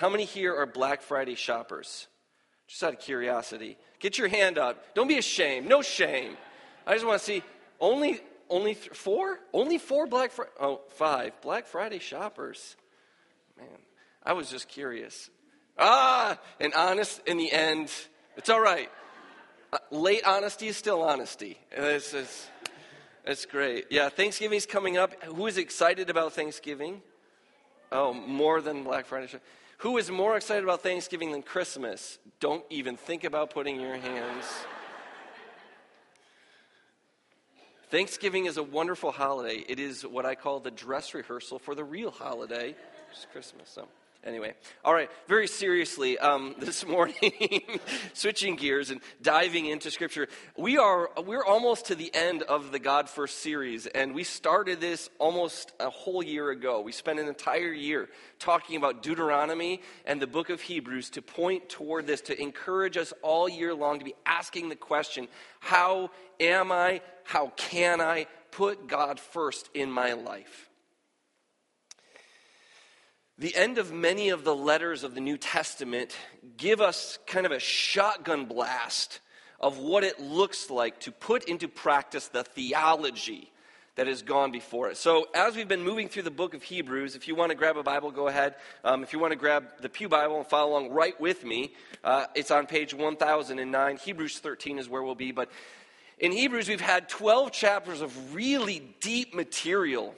How many here are Black Friday shoppers? Just out of curiosity. Get your hand up. Don't be ashamed. No shame. I just want to see only only th- four? Only four Black Friday? Oh, five. Black Friday shoppers. Man, I was just curious. Ah, and honest in the end. It's all right. Uh, late honesty is still honesty. It's, it's, it's great. Yeah, Thanksgiving's coming up. Who is excited about Thanksgiving? Oh, more than Black Friday. Who is more excited about Thanksgiving than Christmas? Don't even think about putting your hands. Thanksgiving is a wonderful holiday. It is what I call the dress rehearsal for the real holiday, which is Christmas. So. Anyway, all right, very seriously, um, this morning, switching gears and diving into Scripture, we are we're almost to the end of the God First series, and we started this almost a whole year ago. We spent an entire year talking about Deuteronomy and the book of Hebrews to point toward this, to encourage us all year long to be asking the question: How am I? How can I put God first in my life? The end of many of the letters of the New Testament give us kind of a shotgun blast of what it looks like to put into practice the theology that has gone before it. So, as we've been moving through the book of Hebrews, if you want to grab a Bible, go ahead. Um, if you want to grab the Pew Bible and follow along right with me, uh, it's on page 1009. Hebrews 13 is where we'll be. But in Hebrews, we've had 12 chapters of really deep material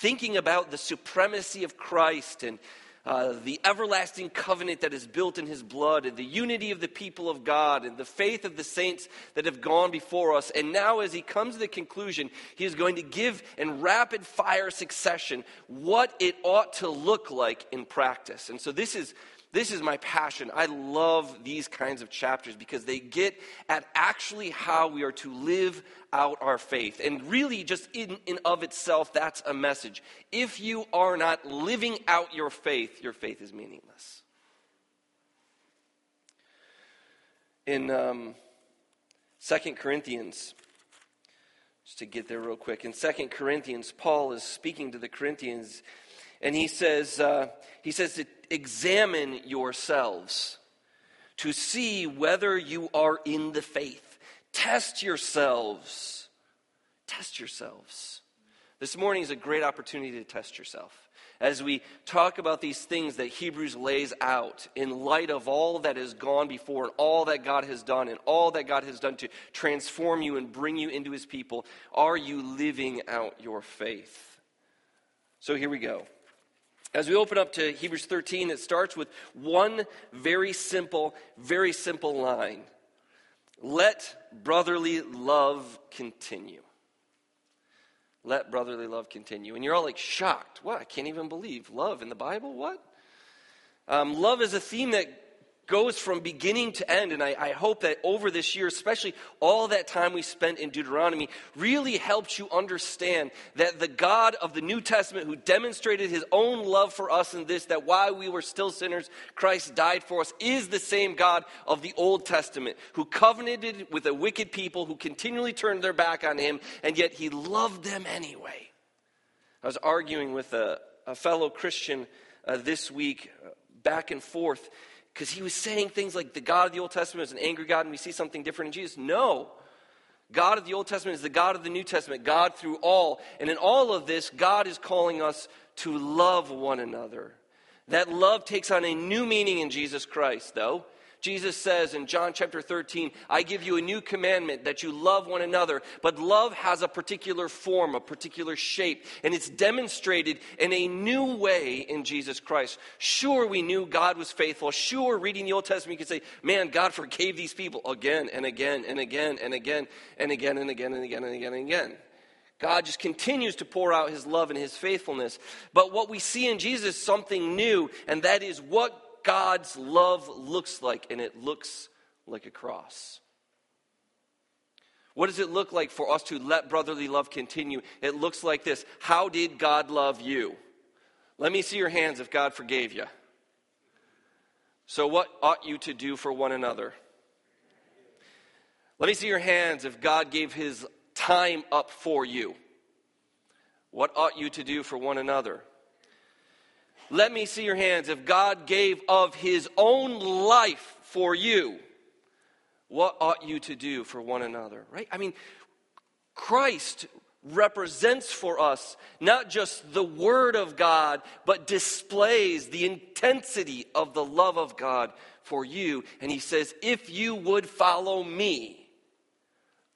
thinking about the supremacy of Christ and uh, the everlasting covenant that is built in his blood, and the unity of the people of God, and the faith of the saints that have gone before us. And now, as he comes to the conclusion, he is going to give in rapid fire succession what it ought to look like in practice. And so, this is this is my passion. I love these kinds of chapters because they get at actually how we are to live out our faith. And really, just in and of itself, that's a message. If you are not living out your faith, your faith is meaningless. In um, 2 Corinthians, just to get there real quick, in 2 Corinthians, Paul is speaking to the Corinthians, and he says, uh, he says to examine yourselves to see whether you are in the faith. Test yourselves. Test yourselves. This morning is a great opportunity to test yourself. As we talk about these things that Hebrews lays out in light of all that has gone before and all that God has done and all that God has done to transform you and bring you into his people, are you living out your faith? So here we go. As we open up to Hebrews 13, it starts with one very simple, very simple line Let brotherly love continue. Let brotherly love continue. And you're all like shocked. What? I can't even believe. Love in the Bible? What? Um, love is a theme that goes from beginning to end. And I, I, hope that over this year, especially all that time we spent in Deuteronomy, really helped you understand that the God of the New Testament, who demonstrated his own love for us in this, that while we were still sinners, Christ died for us, is the same God of the Old Testament, who covenanted with a wicked people who continually turned their back on him, and yet he loved them anyway. I was arguing with a, a fellow Christian uh, this week, uh, back and forth because he was saying things like the God of the Old Testament is an angry God and we see something different in Jesus. No. God of the Old Testament is the God of the New Testament, God through all. And in all of this, God is calling us to love one another. That love takes on a new meaning in Jesus Christ, though. Jesus says in John chapter 13, I give you a new commandment that you love one another. But love has a particular form, a particular shape, and it's demonstrated in a new way in Jesus Christ. Sure, we knew God was faithful. Sure, reading the Old Testament, you could say, man, God forgave these people again and again and again and again and again and again and again and again and again. God just continues to pour out his love and his faithfulness. But what we see in Jesus is something new, and that is what God's love looks like, and it looks like a cross. What does it look like for us to let brotherly love continue? It looks like this How did God love you? Let me see your hands if God forgave you. So, what ought you to do for one another? Let me see your hands if God gave his time up for you. What ought you to do for one another? Let me see your hands. If God gave of his own life for you, what ought you to do for one another? Right? I mean, Christ represents for us not just the Word of God, but displays the intensity of the love of God for you. And He says, if you would follow me,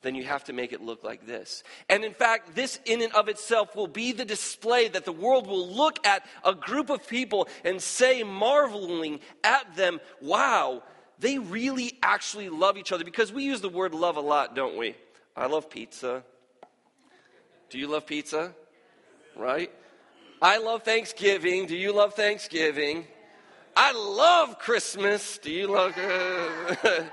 then you have to make it look like this. And in fact, this in and of itself will be the display that the world will look at a group of people and say, marveling at them, wow, they really actually love each other. Because we use the word love a lot, don't we? I love pizza. Do you love pizza? Right? I love Thanksgiving. Do you love Thanksgiving? I love Christmas. Do you love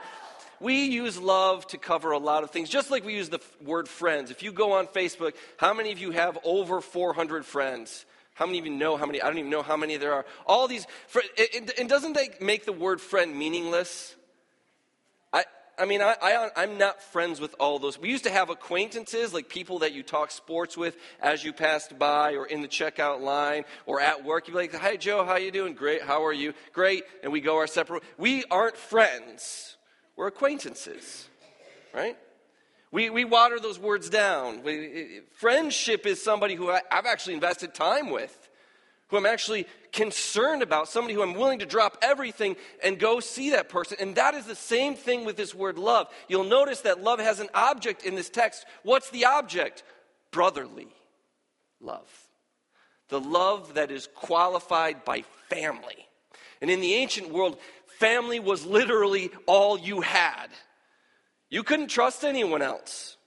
We use love to cover a lot of things, just like we use the word friends. If you go on Facebook, how many of you have over 400 friends? How many of you know how many? I don't even know how many there are. All these, and doesn't that make the word friend meaningless? I, I mean, I, I, am not friends with all those. We used to have acquaintances, like people that you talk sports with as you passed by, or in the checkout line, or at work. You'd be like, "Hi, Joe, how you doing? Great. How are you? Great." And we go our separate. We aren't friends. We're acquaintances, right? We, we water those words down. We, friendship is somebody who I, I've actually invested time with, who I'm actually concerned about, somebody who I'm willing to drop everything and go see that person. And that is the same thing with this word love. You'll notice that love has an object in this text. What's the object? Brotherly love. The love that is qualified by family. And in the ancient world, family was literally all you had. You couldn't trust anyone else.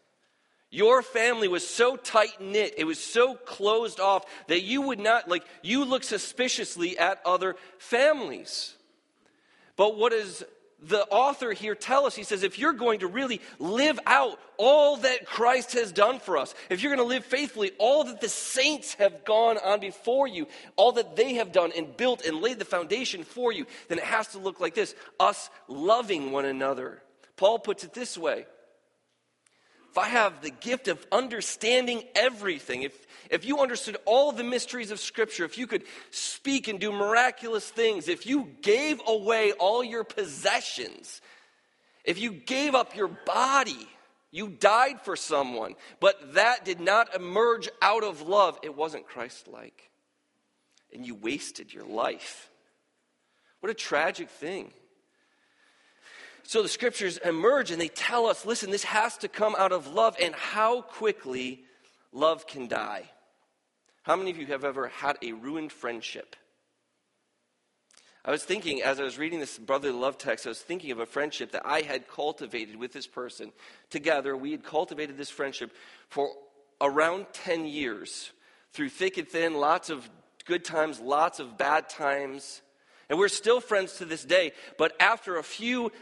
Your family was so tight knit, it was so closed off that you would not, like, you look suspiciously at other families. But what is the author here tell us he says if you're going to really live out all that christ has done for us if you're going to live faithfully all that the saints have gone on before you all that they have done and built and laid the foundation for you then it has to look like this us loving one another. Paul puts it this way if I have the gift of understanding everything, if, if you understood all the mysteries of Scripture, if you could speak and do miraculous things, if you gave away all your possessions, if you gave up your body, you died for someone, but that did not emerge out of love, it wasn't Christ like. And you wasted your life. What a tragic thing. So the scriptures emerge and they tell us listen, this has to come out of love and how quickly love can die. How many of you have ever had a ruined friendship? I was thinking, as I was reading this brotherly love text, I was thinking of a friendship that I had cultivated with this person. Together, we had cultivated this friendship for around 10 years through thick and thin, lots of good times, lots of bad times. And we're still friends to this day. But after a few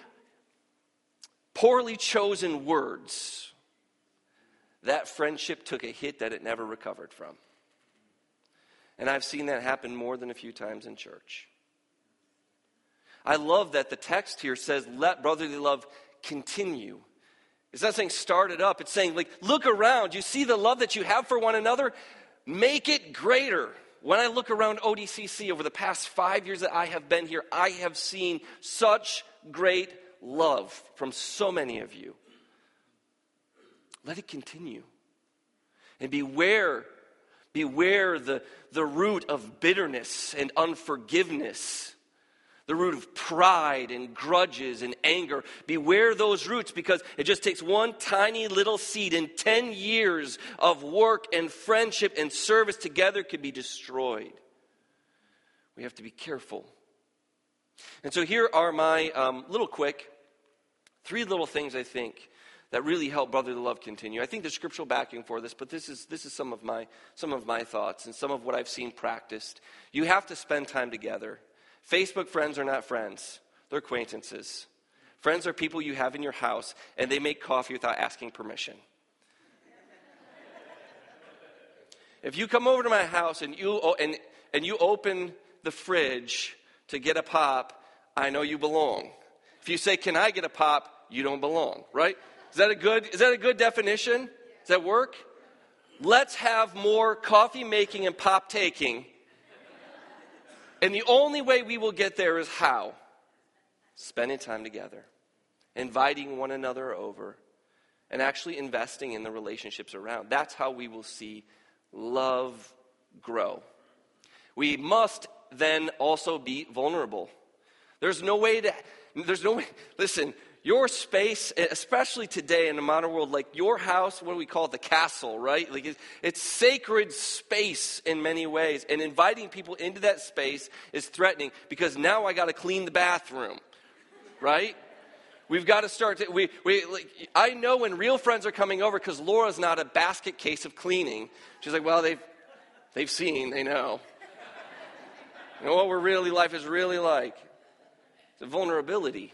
poorly chosen words, that friendship took a hit that it never recovered from. And I've seen that happen more than a few times in church. I love that the text here says, let brotherly love continue. It's not saying start it up, it's saying, like, look around. You see the love that you have for one another? Make it greater. When I look around ODCC over the past five years that I have been here, I have seen such great love from so many of you. Let it continue. And beware, beware the, the root of bitterness and unforgiveness, the root of pride and grudges and anger. Beware those roots because it just takes one tiny little seed, and 10 years of work and friendship and service together could be destroyed. We have to be careful. And so here are my um, little quick Three little things I think that really help brotherly love continue. I think there's scriptural backing for this, but this is, this is some, of my, some of my thoughts and some of what I've seen practiced. You have to spend time together. Facebook friends are not friends, they're acquaintances. Friends are people you have in your house, and they make coffee without asking permission. if you come over to my house and you, oh, and, and you open the fridge to get a pop, I know you belong. If you say, Can I get a pop? you don't belong, right? Is that a good, is that a good definition? Does that work? Let's have more coffee making and pop taking And the only way we will get there is how? Spending time together, inviting one another over, and actually investing in the relationships around. That's how we will see love grow. We must then also be vulnerable. There's no way to, there's no way, listen, your space, especially today in the modern world, like your house, what do we call it? The castle, right? Like it's, it's sacred space in many ways. And inviting people into that space is threatening because now I got to clean the bathroom, right? We've got to start to, we, we, like, I know when real friends are coming over because Laura's not a basket case of cleaning. She's like, well, they've, they've seen, they know. You know what we're really, life is really like? A vulnerability.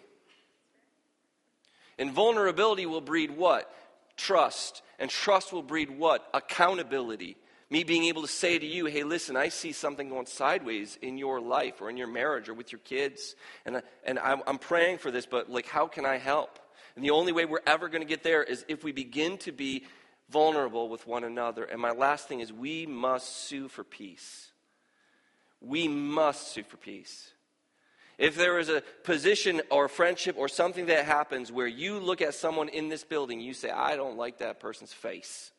And vulnerability will breed what? Trust. And trust will breed what? Accountability. Me being able to say to you, hey, listen, I see something going sideways in your life or in your marriage or with your kids. And, and I'm, I'm praying for this, but like, how can I help? And the only way we're ever going to get there is if we begin to be vulnerable with one another. And my last thing is we must sue for peace. We must sue for peace. If there is a position or friendship or something that happens where you look at someone in this building, you say, I don't like that person's face,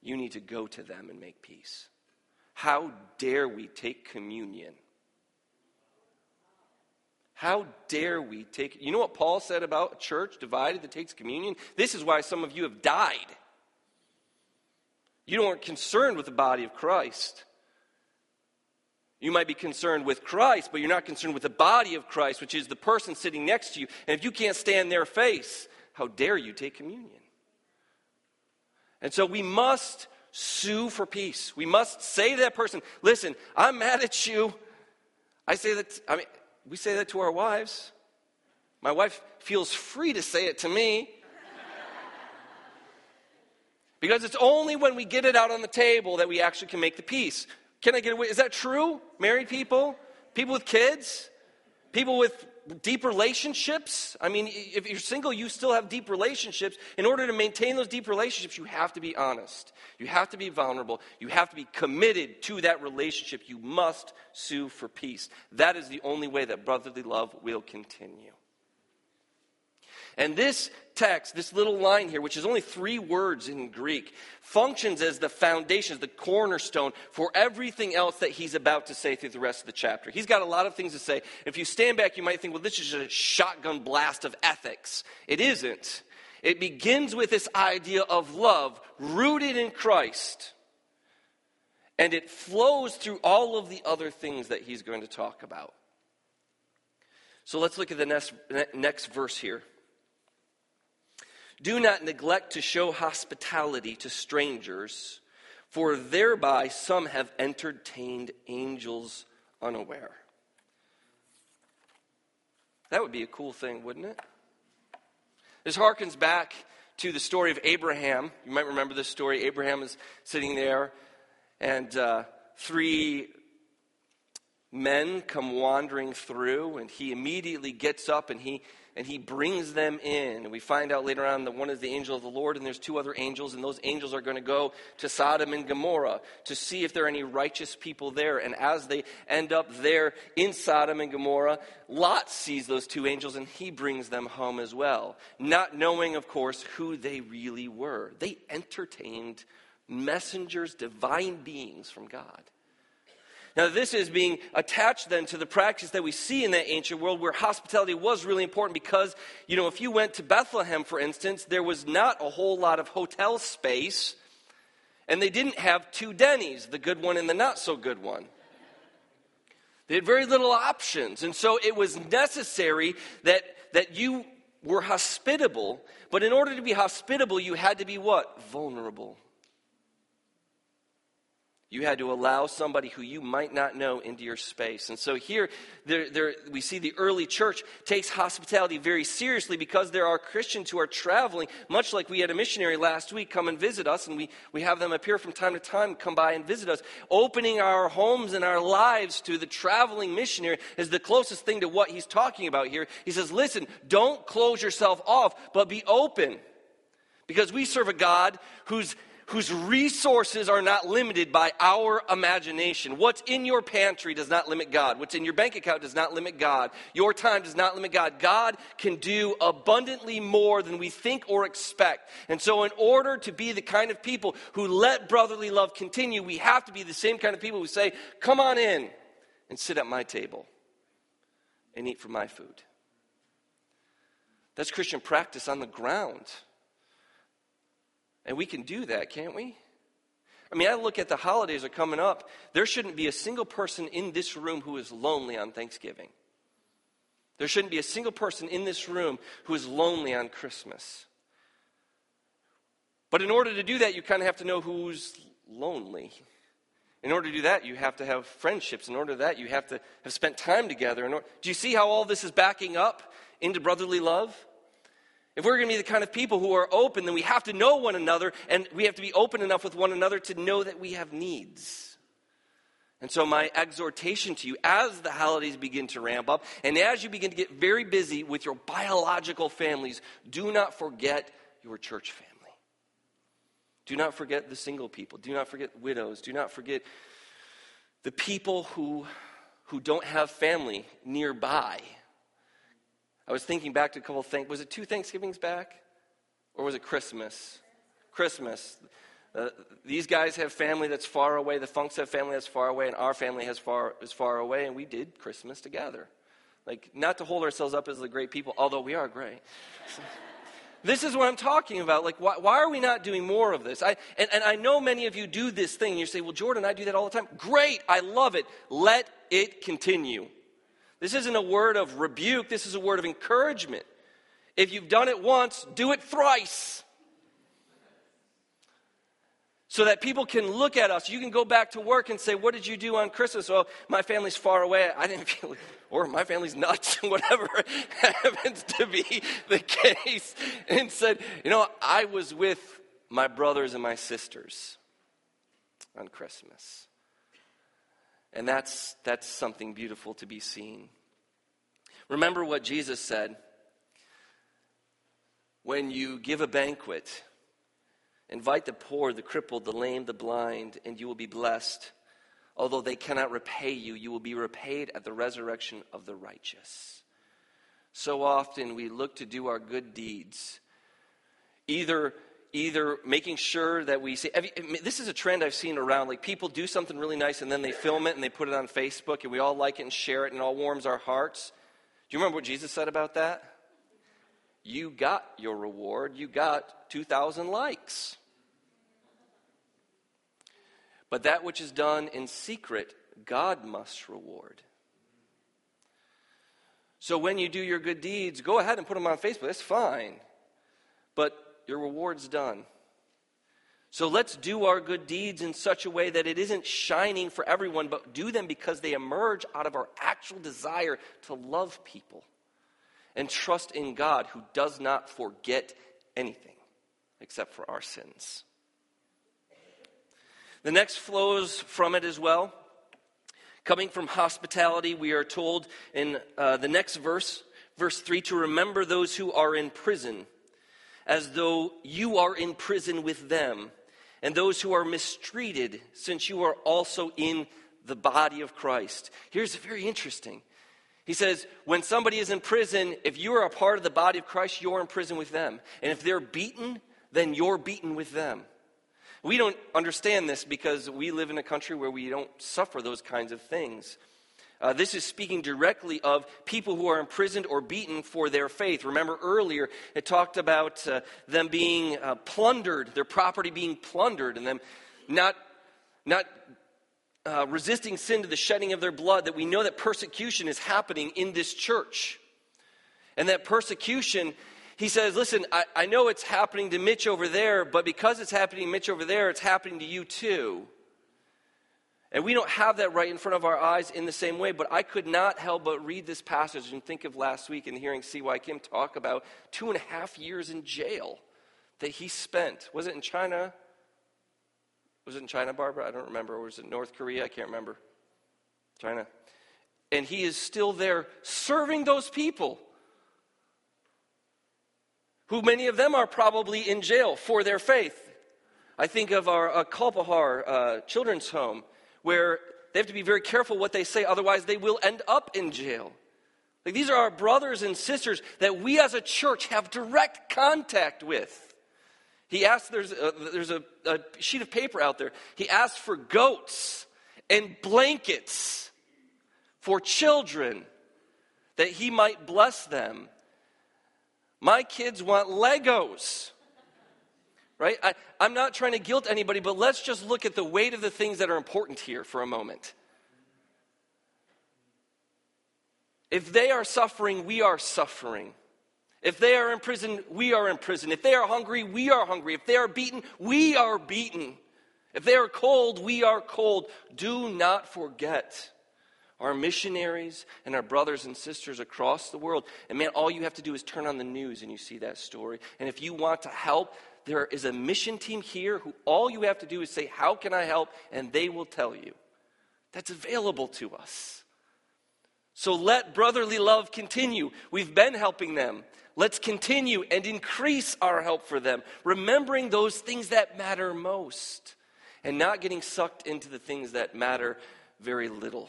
you need to go to them and make peace. How dare we take communion? How dare we take You know what Paul said about a church divided that takes communion? This is why some of you have died. You aren't concerned with the body of Christ. You might be concerned with Christ, but you're not concerned with the body of Christ, which is the person sitting next to you. And if you can't stand their face, how dare you take communion? And so we must sue for peace. We must say to that person, listen, I'm mad at you. I say that, I mean, we say that to our wives. My wife feels free to say it to me. because it's only when we get it out on the table that we actually can make the peace. Can I get away? Is that true? Married people? People with kids? People with deep relationships? I mean, if you're single, you still have deep relationships. In order to maintain those deep relationships, you have to be honest. You have to be vulnerable. You have to be committed to that relationship. You must sue for peace. That is the only way that brotherly love will continue. And this text, this little line here, which is only three words in Greek, functions as the foundation, the cornerstone for everything else that he's about to say through the rest of the chapter. He's got a lot of things to say. If you stand back, you might think, well, this is just a shotgun blast of ethics. It isn't. It begins with this idea of love rooted in Christ. And it flows through all of the other things that he's going to talk about. So let's look at the next, next verse here. Do not neglect to show hospitality to strangers, for thereby some have entertained angels unaware. That would be a cool thing, wouldn't it? This harkens back to the story of Abraham. You might remember this story. Abraham is sitting there, and uh, three men come wandering through, and he immediately gets up and he and he brings them in. And we find out later on that one is the angel of the Lord, and there's two other angels, and those angels are going to go to Sodom and Gomorrah to see if there are any righteous people there. And as they end up there in Sodom and Gomorrah, Lot sees those two angels, and he brings them home as well, not knowing, of course, who they really were. They entertained messengers, divine beings from God. Now, this is being attached then to the practice that we see in that ancient world where hospitality was really important because, you know, if you went to Bethlehem, for instance, there was not a whole lot of hotel space, and they didn't have two Denny's, the good one and the not so good one. They had very little options, and so it was necessary that, that you were hospitable, but in order to be hospitable, you had to be what? Vulnerable. You had to allow somebody who you might not know into your space. And so here, there, there, we see the early church takes hospitality very seriously because there are Christians who are traveling, much like we had a missionary last week come and visit us, and we, we have them appear from time to time, come by and visit us. Opening our homes and our lives to the traveling missionary is the closest thing to what he's talking about here. He says, listen, don't close yourself off, but be open. Because we serve a God who's whose resources are not limited by our imagination. What's in your pantry does not limit God. What's in your bank account does not limit God. Your time does not limit God. God can do abundantly more than we think or expect. And so, in order to be the kind of people who let brotherly love continue, we have to be the same kind of people who say, Come on in and sit at my table and eat from my food. That's Christian practice on the ground. And we can do that, can't we? I mean, I look at the holidays are coming up. There shouldn't be a single person in this room who is lonely on Thanksgiving. There shouldn't be a single person in this room who is lonely on Christmas. But in order to do that, you kind of have to know who's lonely. In order to do that, you have to have friendships. In order to that, you have to have spent time together. Do you see how all this is backing up into brotherly love? If we're going to be the kind of people who are open, then we have to know one another, and we have to be open enough with one another to know that we have needs. And so, my exhortation to you as the holidays begin to ramp up, and as you begin to get very busy with your biological families, do not forget your church family. Do not forget the single people. Do not forget widows. Do not forget the people who, who don't have family nearby. I was thinking back to a couple things. Was it two Thanksgivings back? Or was it Christmas? Christmas. Uh, these guys have family that's far away. The Funks have family that's far away, and our family has far, is far away, and we did Christmas together. Like, not to hold ourselves up as the great people, although we are great. this is what I'm talking about. Like, why, why are we not doing more of this? I, and, and I know many of you do this thing. You say, well, Jordan, I do that all the time. Great, I love it. Let it continue. This isn't a word of rebuke, this is a word of encouragement. If you've done it once, do it thrice. So that people can look at us. You can go back to work and say, What did you do on Christmas? Well, my family's far away. I didn't feel, or my family's nuts, whatever happens to be the case. And said, You know, I was with my brothers and my sisters on Christmas. And that's, that's something beautiful to be seen. Remember what Jesus said when you give a banquet, invite the poor, the crippled, the lame, the blind, and you will be blessed. Although they cannot repay you, you will be repaid at the resurrection of the righteous. So often we look to do our good deeds, either either making sure that we see you, this is a trend i've seen around like people do something really nice and then they film it and they put it on facebook and we all like it and share it and it all warms our hearts. Do you remember what jesus said about that? You got your reward. You got 2000 likes. But that which is done in secret god must reward. So when you do your good deeds go ahead and put them on facebook. That's fine. But your reward's done. So let's do our good deeds in such a way that it isn't shining for everyone, but do them because they emerge out of our actual desire to love people and trust in God who does not forget anything except for our sins. The next flows from it as well. Coming from hospitality, we are told in uh, the next verse, verse 3, to remember those who are in prison as though you are in prison with them, and those who are mistreated, since you are also in the body of Christ. Here's very interesting. He says, when somebody is in prison, if you are a part of the body of Christ, you're in prison with them. And if they're beaten, then you're beaten with them. We don't understand this because we live in a country where we don't suffer those kinds of things. Uh, this is speaking directly of people who are imprisoned or beaten for their faith. Remember earlier, it talked about uh, them being uh, plundered, their property being plundered, and them not, not uh, resisting sin to the shedding of their blood. That we know that persecution is happening in this church. And that persecution, he says, listen, I, I know it's happening to Mitch over there, but because it's happening to Mitch over there, it's happening to you too. And we don't have that right in front of our eyes in the same way, but I could not help but read this passage and think of last week and hearing C.Y. Kim talk about two and a half years in jail that he spent. Was it in China? Was it in China, Barbara? I don't remember. Or was it North Korea? I can't remember. China. And he is still there serving those people who many of them are probably in jail for their faith. I think of our uh, Kalpahar uh, children's home, where they have to be very careful what they say, otherwise, they will end up in jail. Like these are our brothers and sisters that we as a church have direct contact with. He asked, there's, a, there's a, a sheet of paper out there. He asked for goats and blankets for children that he might bless them. My kids want Legos. Right? I, I'm not trying to guilt anybody, but let's just look at the weight of the things that are important here for a moment. If they are suffering, we are suffering. If they are in prison, we are in prison. If they are hungry, we are hungry. If they are beaten, we are beaten. If they are cold, we are cold. Do not forget our missionaries and our brothers and sisters across the world. And man, all you have to do is turn on the news and you see that story. And if you want to help, there is a mission team here who all you have to do is say, How can I help? And they will tell you. That's available to us. So let brotherly love continue. We've been helping them. Let's continue and increase our help for them, remembering those things that matter most and not getting sucked into the things that matter very little.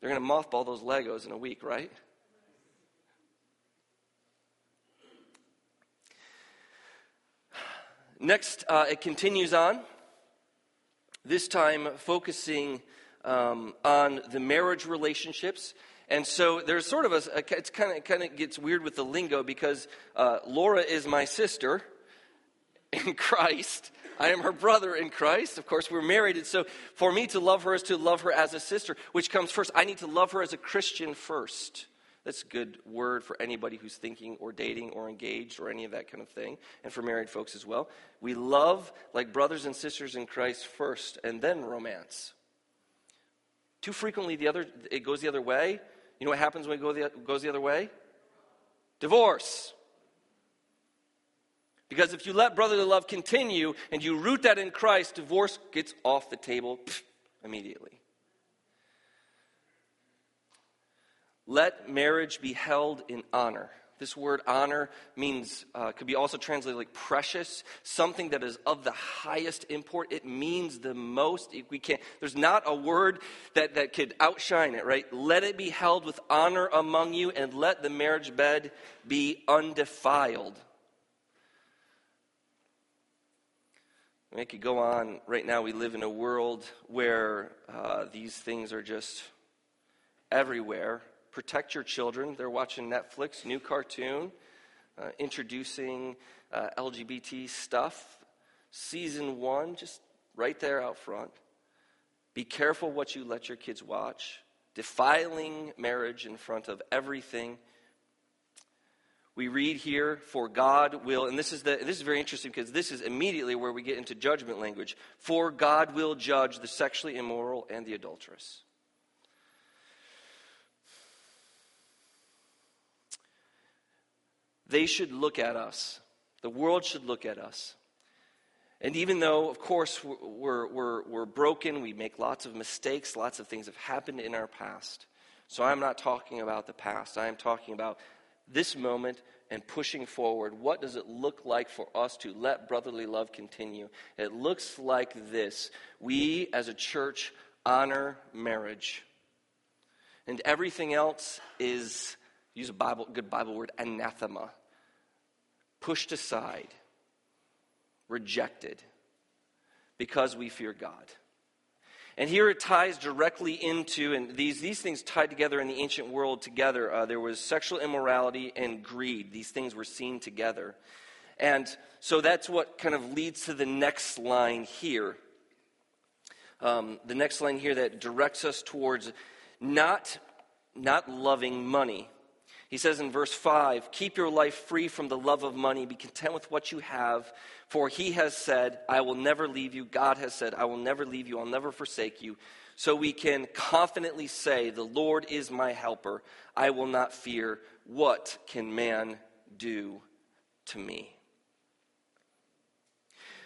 They're going to mothball those Legos in a week, right? Next, uh, it continues on, this time focusing um, on the marriage relationships. And so there's sort of a, it's kind of, kind of gets weird with the lingo because uh, Laura is my sister in Christ. I am her brother in Christ. Of course, we're married. And so for me to love her is to love her as a sister, which comes first. I need to love her as a Christian first. That's a good word for anybody who's thinking or dating or engaged or any of that kind of thing, and for married folks as well. We love like brothers and sisters in Christ first, and then romance. Too frequently, the other it goes the other way. You know what happens when it go the, goes the other way? Divorce. Because if you let brotherly love continue and you root that in Christ, divorce gets off the table immediately. Let marriage be held in honor. This word honor means, uh, could be also translated like precious, something that is of the highest import. It means the most. We can't, there's not a word that, that could outshine it, right? Let it be held with honor among you and let the marriage bed be undefiled. I could go on. Right now, we live in a world where uh, these things are just everywhere. Protect your children. They're watching Netflix, new cartoon, uh, introducing uh, LGBT stuff. Season one, just right there out front. Be careful what you let your kids watch. Defiling marriage in front of everything we read here, for God will, and this is, the, this is very interesting because this is immediately where we get into judgment language. For God will judge the sexually immoral and the adulterous. They should look at us. The world should look at us. And even though, of course, we're, we're, we're broken, we make lots of mistakes, lots of things have happened in our past. So I'm not talking about the past. I am talking about this moment and pushing forward, what does it look like for us to let brotherly love continue? It looks like this we as a church honor marriage. And everything else is, use a Bible, good Bible word, anathema. Pushed aside, rejected, because we fear God. And here it ties directly into, and these, these things tied together in the ancient world together. Uh, there was sexual immorality and greed. These things were seen together. And so that's what kind of leads to the next line here. Um, the next line here that directs us towards not, not loving money. He says in verse 5 Keep your life free from the love of money. Be content with what you have. For he has said, I will never leave you. God has said, I will never leave you. I'll never forsake you. So we can confidently say, The Lord is my helper. I will not fear. What can man do to me?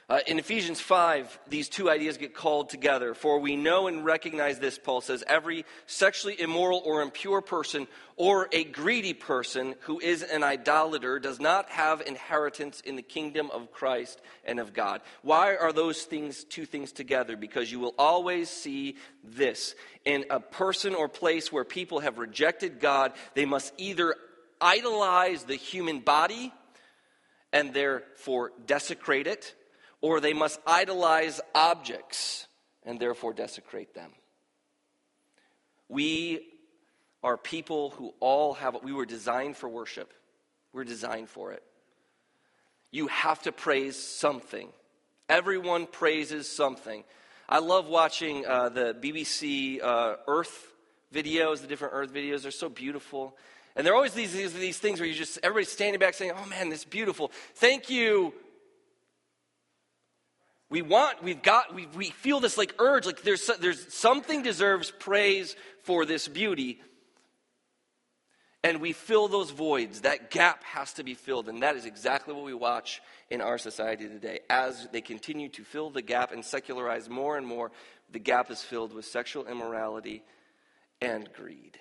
Uh, in Ephesians 5, these two ideas get called together. For we know and recognize this, Paul says, every sexually immoral or impure person or a greedy person who is an idolater does not have inheritance in the kingdom of Christ and of God. Why are those things, two things together? Because you will always see this. In a person or place where people have rejected God, they must either idolize the human body and therefore desecrate it or they must idolize objects and therefore desecrate them. We are people who all have, we were designed for worship. We're designed for it. You have to praise something. Everyone praises something. I love watching uh, the BBC uh, Earth videos, the different Earth videos. They're so beautiful. And there are always these, these, these things where you just, everybody's standing back saying, oh man, this is beautiful. Thank you, we want, we've got, we, we feel this like urge, like there's, there's something deserves praise for this beauty. And we fill those voids. That gap has to be filled. And that is exactly what we watch in our society today. As they continue to fill the gap and secularize more and more, the gap is filled with sexual immorality and greed.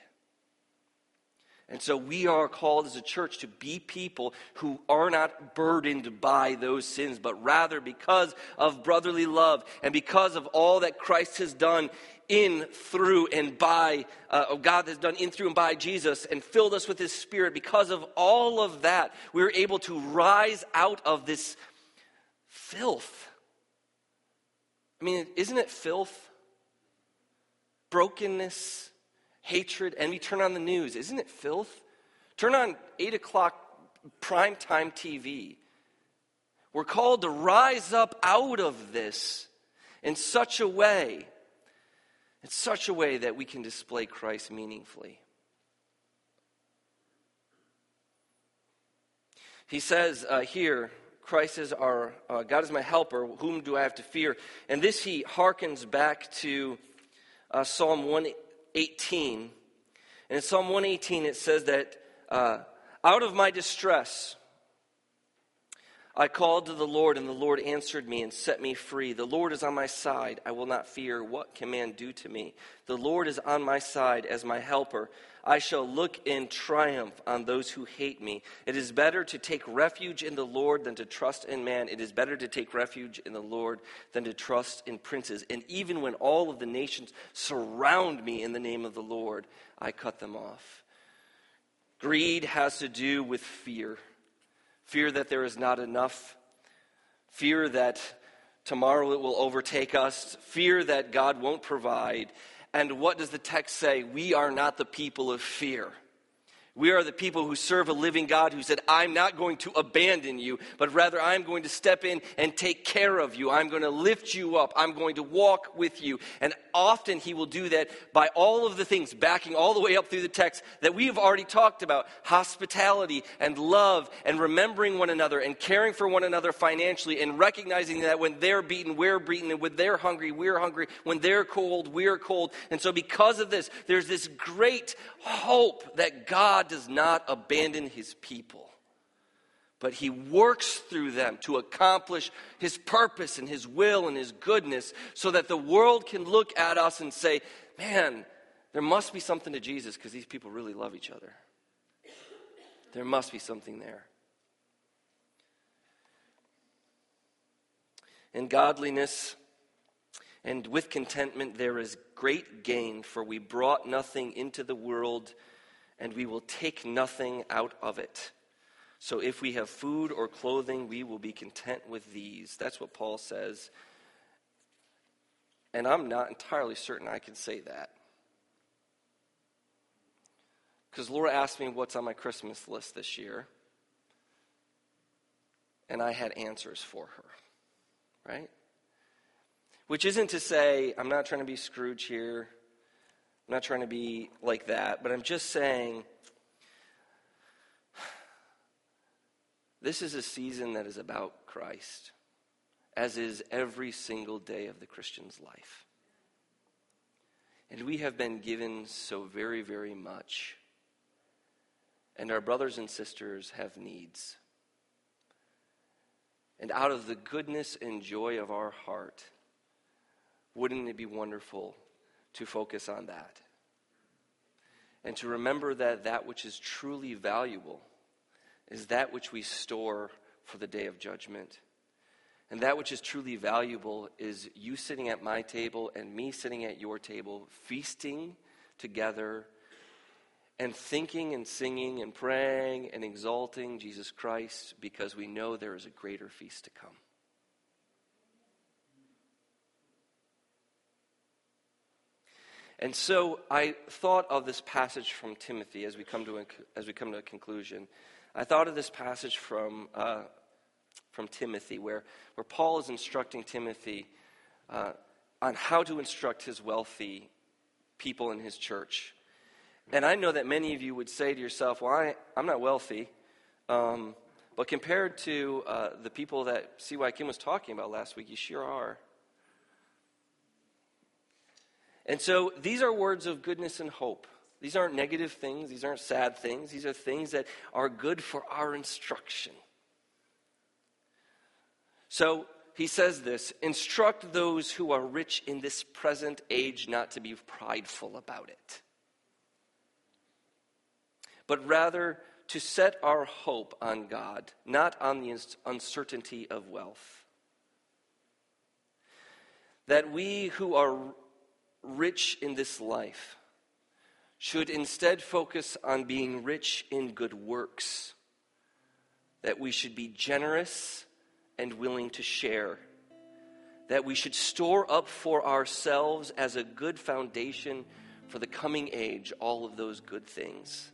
And so we are called as a church to be people who are not burdened by those sins, but rather because of brotherly love and because of all that Christ has done in, through, and by, uh, God has done in, through, and by Jesus and filled us with His Spirit. Because of all of that, we're able to rise out of this filth. I mean, isn't it filth? Brokenness hatred, envy. Turn on the news. Isn't it filth? Turn on 8 o'clock primetime TV. We're called to rise up out of this in such a way, in such a way that we can display Christ meaningfully. He says uh, here, Christ is our, uh, God is my helper, whom do I have to fear? And this he hearkens back to uh, Psalm 1 18. And in Psalm 118, it says that uh, out of my distress, I called to the Lord, and the Lord answered me and set me free. The Lord is on my side. I will not fear. What can man do to me? The Lord is on my side as my helper. I shall look in triumph on those who hate me. It is better to take refuge in the Lord than to trust in man. It is better to take refuge in the Lord than to trust in princes. And even when all of the nations surround me in the name of the Lord, I cut them off. Greed has to do with fear fear that there is not enough, fear that tomorrow it will overtake us, fear that God won't provide. And what does the text say? We are not the people of fear. We are the people who serve a living God who said, I'm not going to abandon you, but rather I'm going to step in and take care of you. I'm going to lift you up. I'm going to walk with you. And often he will do that by all of the things, backing all the way up through the text that we have already talked about hospitality and love and remembering one another and caring for one another financially and recognizing that when they're beaten, we're beaten, and when they're hungry, we're hungry. When they're cold, we're cold. And so, because of this, there's this great hope that God does not abandon his people, but he works through them to accomplish his purpose and his will and his goodness so that the world can look at us and say, man, there must be something to Jesus because these people really love each other. There must be something there. In godliness and with contentment, there is great gain, for we brought nothing into the world and we will take nothing out of it. So if we have food or clothing, we will be content with these. That's what Paul says. And I'm not entirely certain I can say that. Because Laura asked me what's on my Christmas list this year, and I had answers for her, right? Which isn't to say, I'm not trying to be Scrooge here. I'm not trying to be like that, but I'm just saying this is a season that is about Christ, as is every single day of the Christian's life. And we have been given so very, very much. And our brothers and sisters have needs. and out of the goodness and joy of our heart, wouldn't it be wonderful to focus on that? And to remember that that which is truly valuable is that which we store for the day of judgment. And that which is truly valuable is you sitting at my table and me sitting at your table, feasting together and thinking and singing and praying and exalting Jesus Christ because we know there is a greater feast to come. And so I thought of this passage from Timothy as we come to a, as we come to a conclusion. I thought of this passage from, uh, from Timothy where, where Paul is instructing Timothy uh, on how to instruct his wealthy people in his church. And I know that many of you would say to yourself, Well, I, I'm not wealthy. Um, but compared to uh, the people that C.Y. Kim was talking about last week, you sure are. And so these are words of goodness and hope. These aren't negative things, these aren't sad things. These are things that are good for our instruction. So he says this instruct those who are rich in this present age not to be prideful about it, but rather to set our hope on God, not on the uncertainty of wealth. That we who are rich in this life should instead focus on being rich in good works, that we should be generous and willing to share, that we should store up for ourselves as a good foundation for the coming age all of those good things,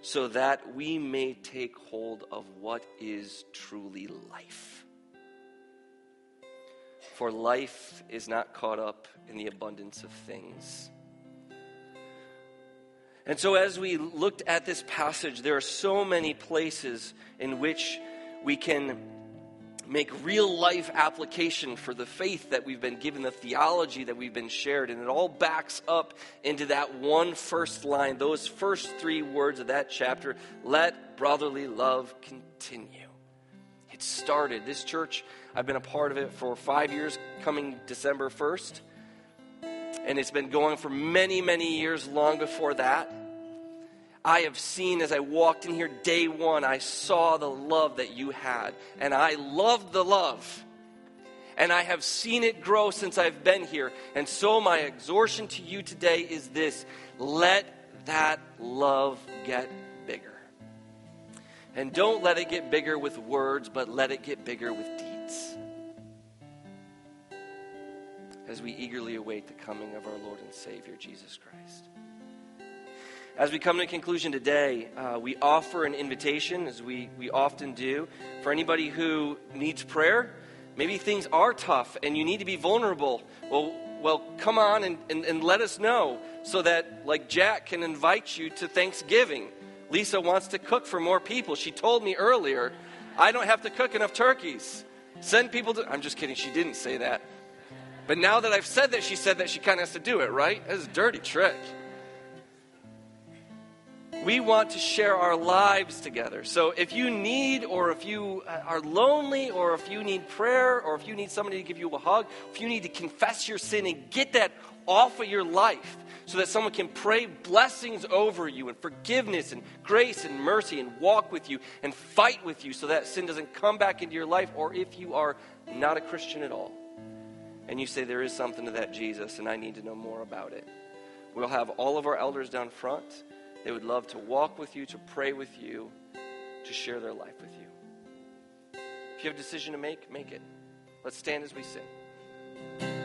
so that we may take hold of what is truly life. For life is not caught up in the abundance of things. And so, as we looked at this passage, there are so many places in which we can make real life application for the faith that we've been given, the theology that we've been shared. And it all backs up into that one first line, those first three words of that chapter let brotherly love continue. It started. This church I've been a part of it for five years, coming December 1st. And it's been going for many, many years long before that. I have seen as I walked in here day one, I saw the love that you had. And I loved the love. And I have seen it grow since I've been here. And so, my exhortation to you today is this let that love get bigger. And don't let it get bigger with words, but let it get bigger with deeds. As we eagerly await the coming of our Lord and Savior, Jesus Christ. As we come to conclusion today, uh, we offer an invitation, as we, we often do, for anybody who needs prayer. Maybe things are tough and you need to be vulnerable. Well, well come on and, and, and let us know so that, like Jack, can invite you to Thanksgiving. Lisa wants to cook for more people. She told me earlier, I don't have to cook enough turkeys. Send people to. I'm just kidding. She didn't say that. But now that I've said that, she said that she kind of has to do it, right? That's a dirty trick. We want to share our lives together. So if you need, or if you uh, are lonely, or if you need prayer, or if you need somebody to give you a hug, if you need to confess your sin and get that off of your life so that someone can pray blessings over you and forgiveness and grace and mercy and walk with you and fight with you so that sin doesn't come back into your life, or if you are not a Christian at all and you say there is something to that Jesus and I need to know more about it, we'll have all of our elders down front. They would love to walk with you, to pray with you, to share their life with you. If you have a decision to make, make it. Let's stand as we sing.